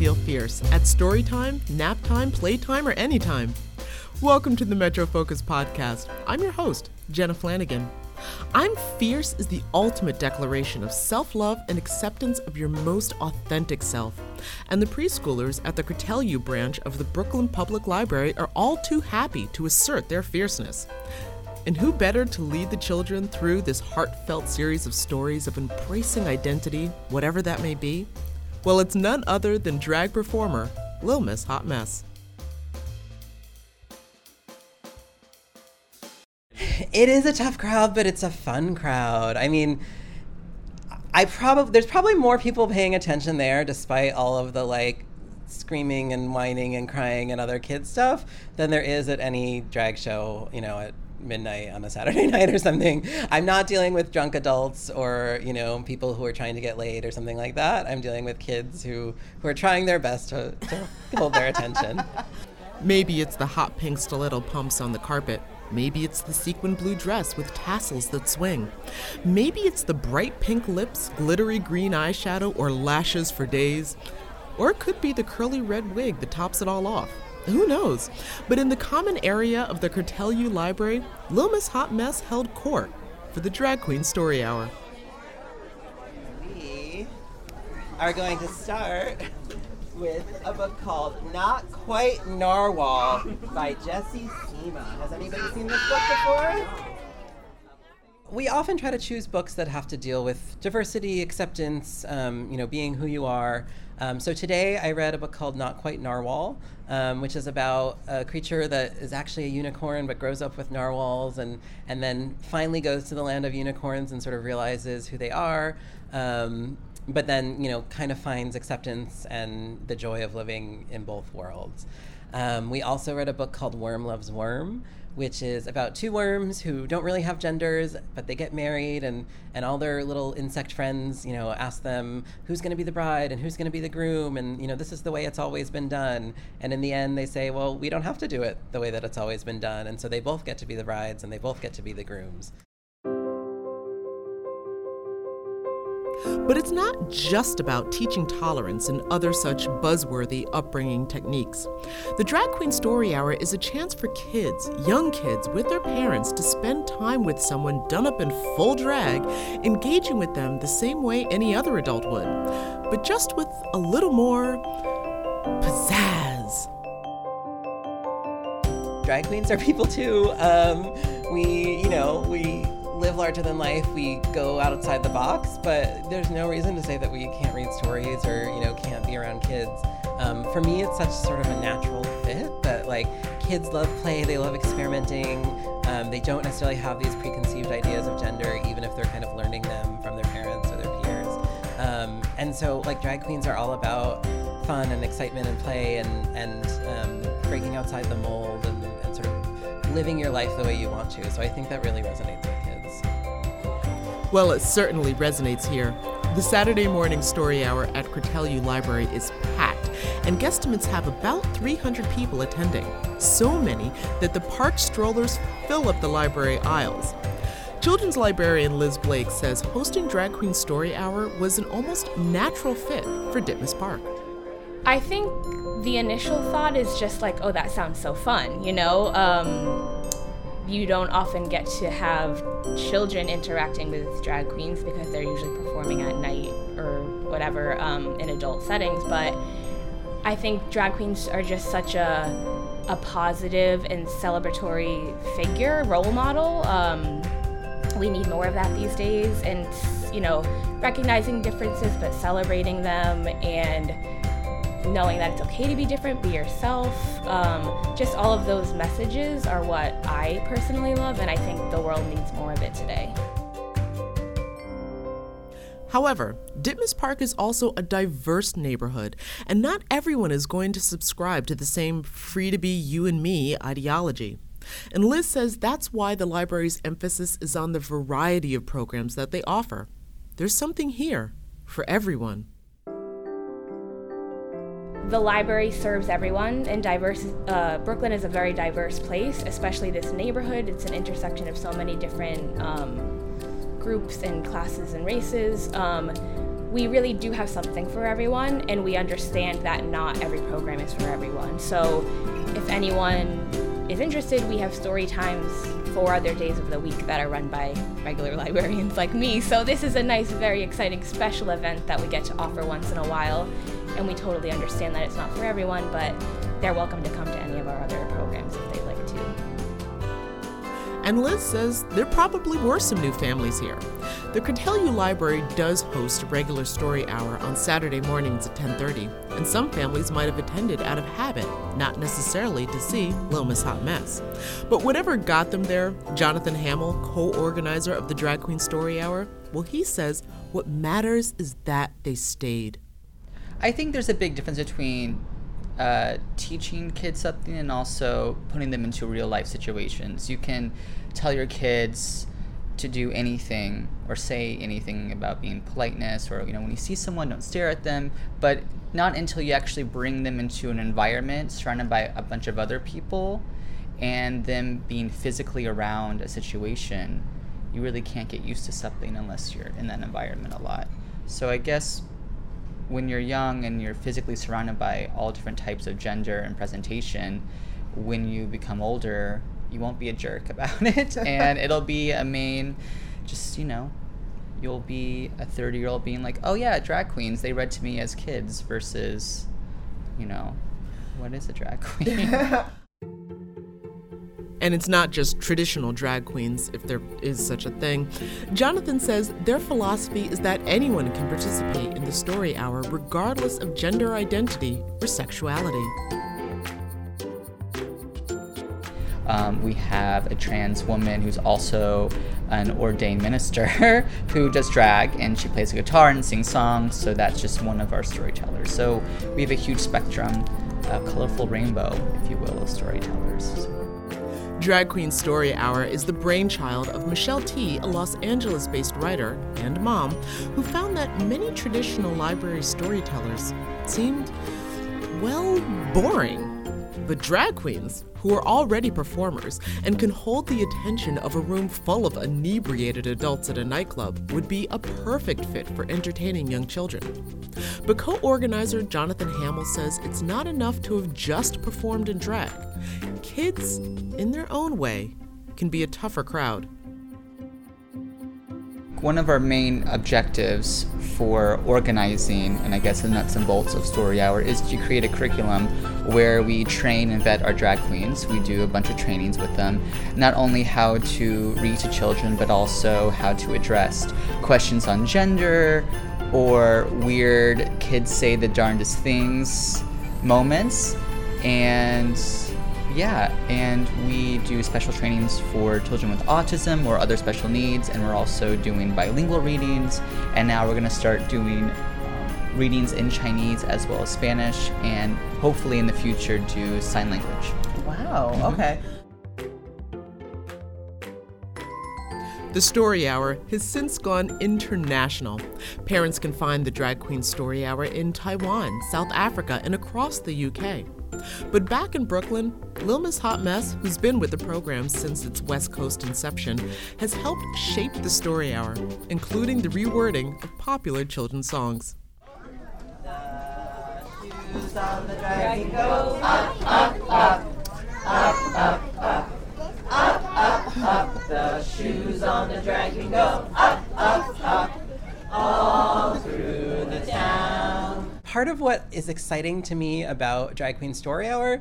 feel fierce at story time, nap time, playtime, or anytime? Welcome to the MetroFocus podcast. I'm your host, Jenna Flanagan. I'm fierce is the ultimate declaration of self love and acceptance of your most authentic self. And the preschoolers at the Cortelyou branch of the Brooklyn Public Library are all too happy to assert their fierceness. And who better to lead the children through this heartfelt series of stories of embracing identity, whatever that may be? Well, it's none other than drag performer Lil Miss Hot Mess. It is a tough crowd, but it's a fun crowd. I mean, I probably there's probably more people paying attention there, despite all of the like screaming and whining and crying and other kids stuff, than there is at any drag show. You know, at midnight on a Saturday night or something. I'm not dealing with drunk adults or you know people who are trying to get laid or something like that. I'm dealing with kids who who are trying their best to, to hold their attention. Maybe it's the hot pink stiletto pumps on the carpet. Maybe it's the sequin blue dress with tassels that swing. Maybe it's the bright pink lips, glittery green eyeshadow, or lashes for days. Or it could be the curly red wig that tops it all off. Who knows? But in the common area of the Cortelyou Library, Lil Miss Hot Mess held court for the Drag Queen Story Hour. We are going to start with a book called Not Quite Narwhal by Jessie Sima. Has anybody seen this book before? We often try to choose books that have to deal with diversity, acceptance, um, you know, being who you are. Um, so today I read a book called Not Quite Narwhal, um, which is about a creature that is actually a unicorn but grows up with narwhals and, and then finally goes to the land of unicorns and sort of realizes who they are. Um, but then, you know, kind of finds acceptance and the joy of living in both worlds. Um, we also read a book called Worm Loves Worm, which is about two worms who don't really have genders, but they get married, and, and all their little insect friends, you know, ask them who's going to be the bride and who's going to be the groom, and you know, this is the way it's always been done. And in the end, they say, well, we don't have to do it the way that it's always been done, and so they both get to be the brides and they both get to be the grooms. But it's not just about teaching tolerance and other such buzzworthy upbringing techniques. The Drag Queen Story Hour is a chance for kids, young kids, with their parents to spend time with someone done up in full drag, engaging with them the same way any other adult would, but just with a little more pizzazz. Drag queens are people too. Um, we, you know, we live larger than life, we go outside the box, but there's no reason to say that we can't read stories or, you know, can't be around kids. Um, for me, it's such sort of a natural fit that, like, kids love play, they love experimenting. Um, they don't necessarily have these preconceived ideas of gender, even if they're kind of learning them from their parents or their peers. Um, and so, like, drag queens are all about fun and excitement and play and, and um, breaking outside the mold and, and sort of living your life the way you want to. So I think that really resonates with kids. Well, it certainly resonates here. The Saturday morning story hour at Cortelyou Library is packed, and guesstimates have about 300 people attending. So many that the park strollers fill up the library aisles. Children's librarian Liz Blake says hosting Drag Queen Story Hour was an almost natural fit for Ditmas Park. I think the initial thought is just like, oh, that sounds so fun, you know? Um, you don't often get to have children interacting with drag queens because they're usually performing at night or whatever um, in adult settings. But I think drag queens are just such a a positive and celebratory figure, role model. Um, we need more of that these days, and you know, recognizing differences but celebrating them and knowing that it's okay to be different, be yourself. Um, just all of those messages are what I personally love, and I think the world needs more of it today. However, Ditmas Park is also a diverse neighborhood, and not everyone is going to subscribe to the same free to be you and me ideology. And Liz says that's why the library's emphasis is on the variety of programs that they offer. There's something here for everyone. The library serves everyone, and diverse. Uh, Brooklyn is a very diverse place, especially this neighborhood. It's an intersection of so many different um, groups and classes and races. Um, we really do have something for everyone, and we understand that not every program is for everyone. So, if anyone is interested, we have story times four other days of the week that are run by regular librarians like me. So, this is a nice, very exciting special event that we get to offer once in a while, and we totally understand that it's not for everyone, but they're welcome to come to any of our other programs if they'd like to. And Liz says there probably were some new families here. The Cortelyou Library does host a regular story hour on Saturday mornings at 10:30, and some families might have attended out of habit, not necessarily to see Lil Miss Hot Mess. But whatever got them there, Jonathan Hamilt, co-organizer of the Drag Queen Story Hour, well he says what matters is that they stayed. I think there's a big difference between uh, teaching kids something and also putting them into real life situations. You can tell your kids to do anything or say anything about being politeness or you know when you see someone don't stare at them but not until you actually bring them into an environment surrounded by a bunch of other people and them being physically around a situation you really can't get used to something unless you're in that environment a lot so i guess when you're young and you're physically surrounded by all different types of gender and presentation, when you become older, you won't be a jerk about it, and it'll be a main, just you know, you'll be a 30 year old being like, oh yeah, drag queens, they read to me as kids, versus, you know, what is a drag queen? And it's not just traditional drag queens, if there is such a thing. Jonathan says their philosophy is that anyone can participate in the story hour regardless of gender identity or sexuality. Um, we have a trans woman who's also an ordained minister who does drag and she plays a guitar and sings songs, so that's just one of our storytellers. So we have a huge spectrum, a colorful rainbow, if you will, of storytellers. Drag Queen Story Hour is the brainchild of Michelle Tea, a Los Angeles based writer and mom, who found that many traditional library storytellers seemed, well, boring. But drag queens, who are already performers and can hold the attention of a room full of inebriated adults at a nightclub, would be a perfect fit for entertaining young children. But co organizer Jonathan Hamilt says it's not enough to have just performed in drag. Kids, in their own way, can be a tougher crowd. One of our main objectives for organizing, and I guess the nuts and bolts of Story Hour, is to create a curriculum where we train and vet our drag queens. We do a bunch of trainings with them, not only how to read to children, but also how to address questions on gender or weird kids say the darndest things moments. And yeah, and we do special trainings for children with autism or other special needs, and we're also doing bilingual readings. And now we're going to start doing um, readings in Chinese as well as Spanish, and hopefully in the future do sign language. Wow, okay. The Story Hour has since gone international. Parents can find the Drag Queen Story Hour in Taiwan, South Africa, and across the UK. But back in Brooklyn, Lil Miss Hot Mess, who's been with the program since its West Coast inception, has helped shape the story hour, including the rewording of popular children's songs. The shoes on the dragon go Part of what is exciting to me about Drag Queen Story Hour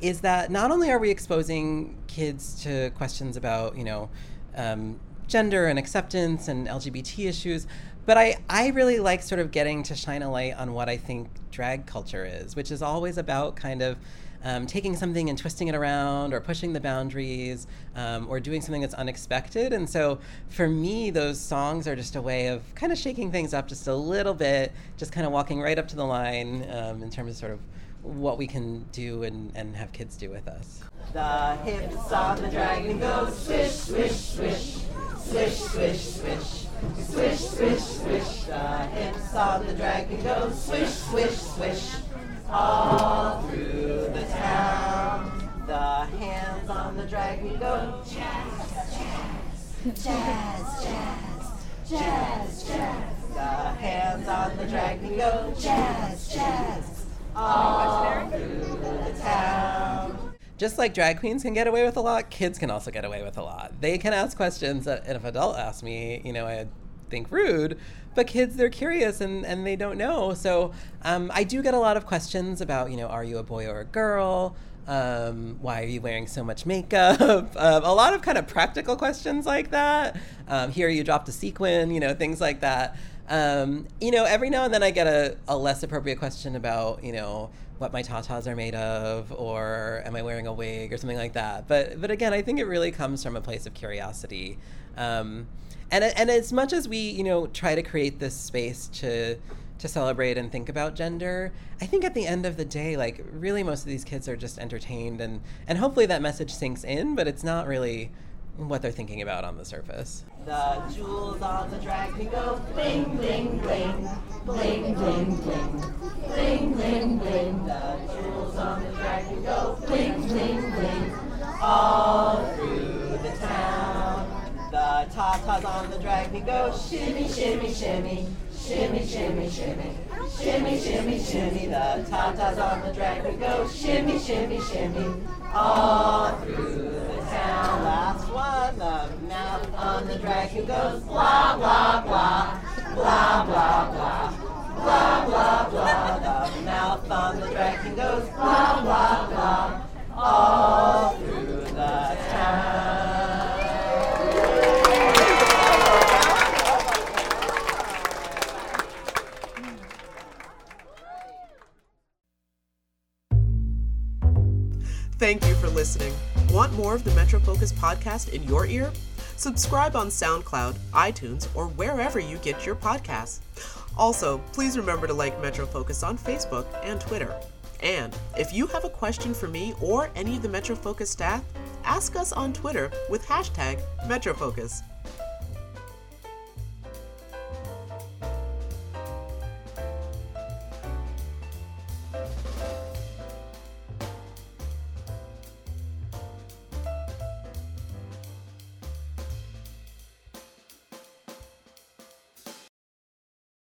is that not only are we exposing kids to questions about, you know, um, gender and acceptance and LGBT issues, but I, I really like sort of getting to shine a light on what I think drag culture is, which is always about kind of um, taking something and twisting it around or pushing the boundaries um, or doing something that's unexpected. And so for me, those songs are just a way of kind of shaking things up just a little bit, just kind of walking right up to the line um, in terms of sort of what we can do and, and have kids do with us. The hips on the dragon go swish, swish, swish, swish, swish, swish. Swish, swish, swish, the hips on the dragon go swish, swish, swish all through the town. The hands on the dragon go jazz, jazz, jazz, jazz, jazz, jazz. The hands on the drag me go jazz, jazz, all through the town. Just like drag queens can get away with a lot, kids can also get away with a lot. They can ask questions that if an adult asks me, you know, I'd think rude, but kids they're curious and, and they don't know. So um, I do get a lot of questions about, you know, are you a boy or a girl? Um, why are you wearing so much makeup? um, a lot of kind of practical questions like that. Um, here you dropped a sequin, you know, things like that. Um, you know, every now and then I get a, a less appropriate question about, you know, what my tatas are made of, or am I wearing a wig, or something like that. But but again, I think it really comes from a place of curiosity. Um, and and as much as we, you know, try to create this space to to celebrate and think about gender, I think at the end of the day, like really, most of these kids are just entertained, and and hopefully that message sinks in. But it's not really what they're thinking about on the surface. The jewels on the drag me go bling bling bling bling bling bling bling bling bling. The jewels on the drag me go bling bling bling all through the town. The tatas on the drag me go shimmy shimmy shimmy shimmy shimmy shimmy shimmy shimmy shimmy. The tatas on the drag me go shimmy shimmy shimmy all through the the mouth on the dragon goes blah blah blah blah blah blah blah blah blah. The mouth on the dragon goes blah blah blah all through the town. Thank you for listening. Want more of the MetroFocus podcast in your ear? Subscribe on SoundCloud, iTunes, or wherever you get your podcasts. Also, please remember to like MetroFocus on Facebook and Twitter. And if you have a question for me or any of the MetroFocus staff, ask us on Twitter with hashtag MetroFocus.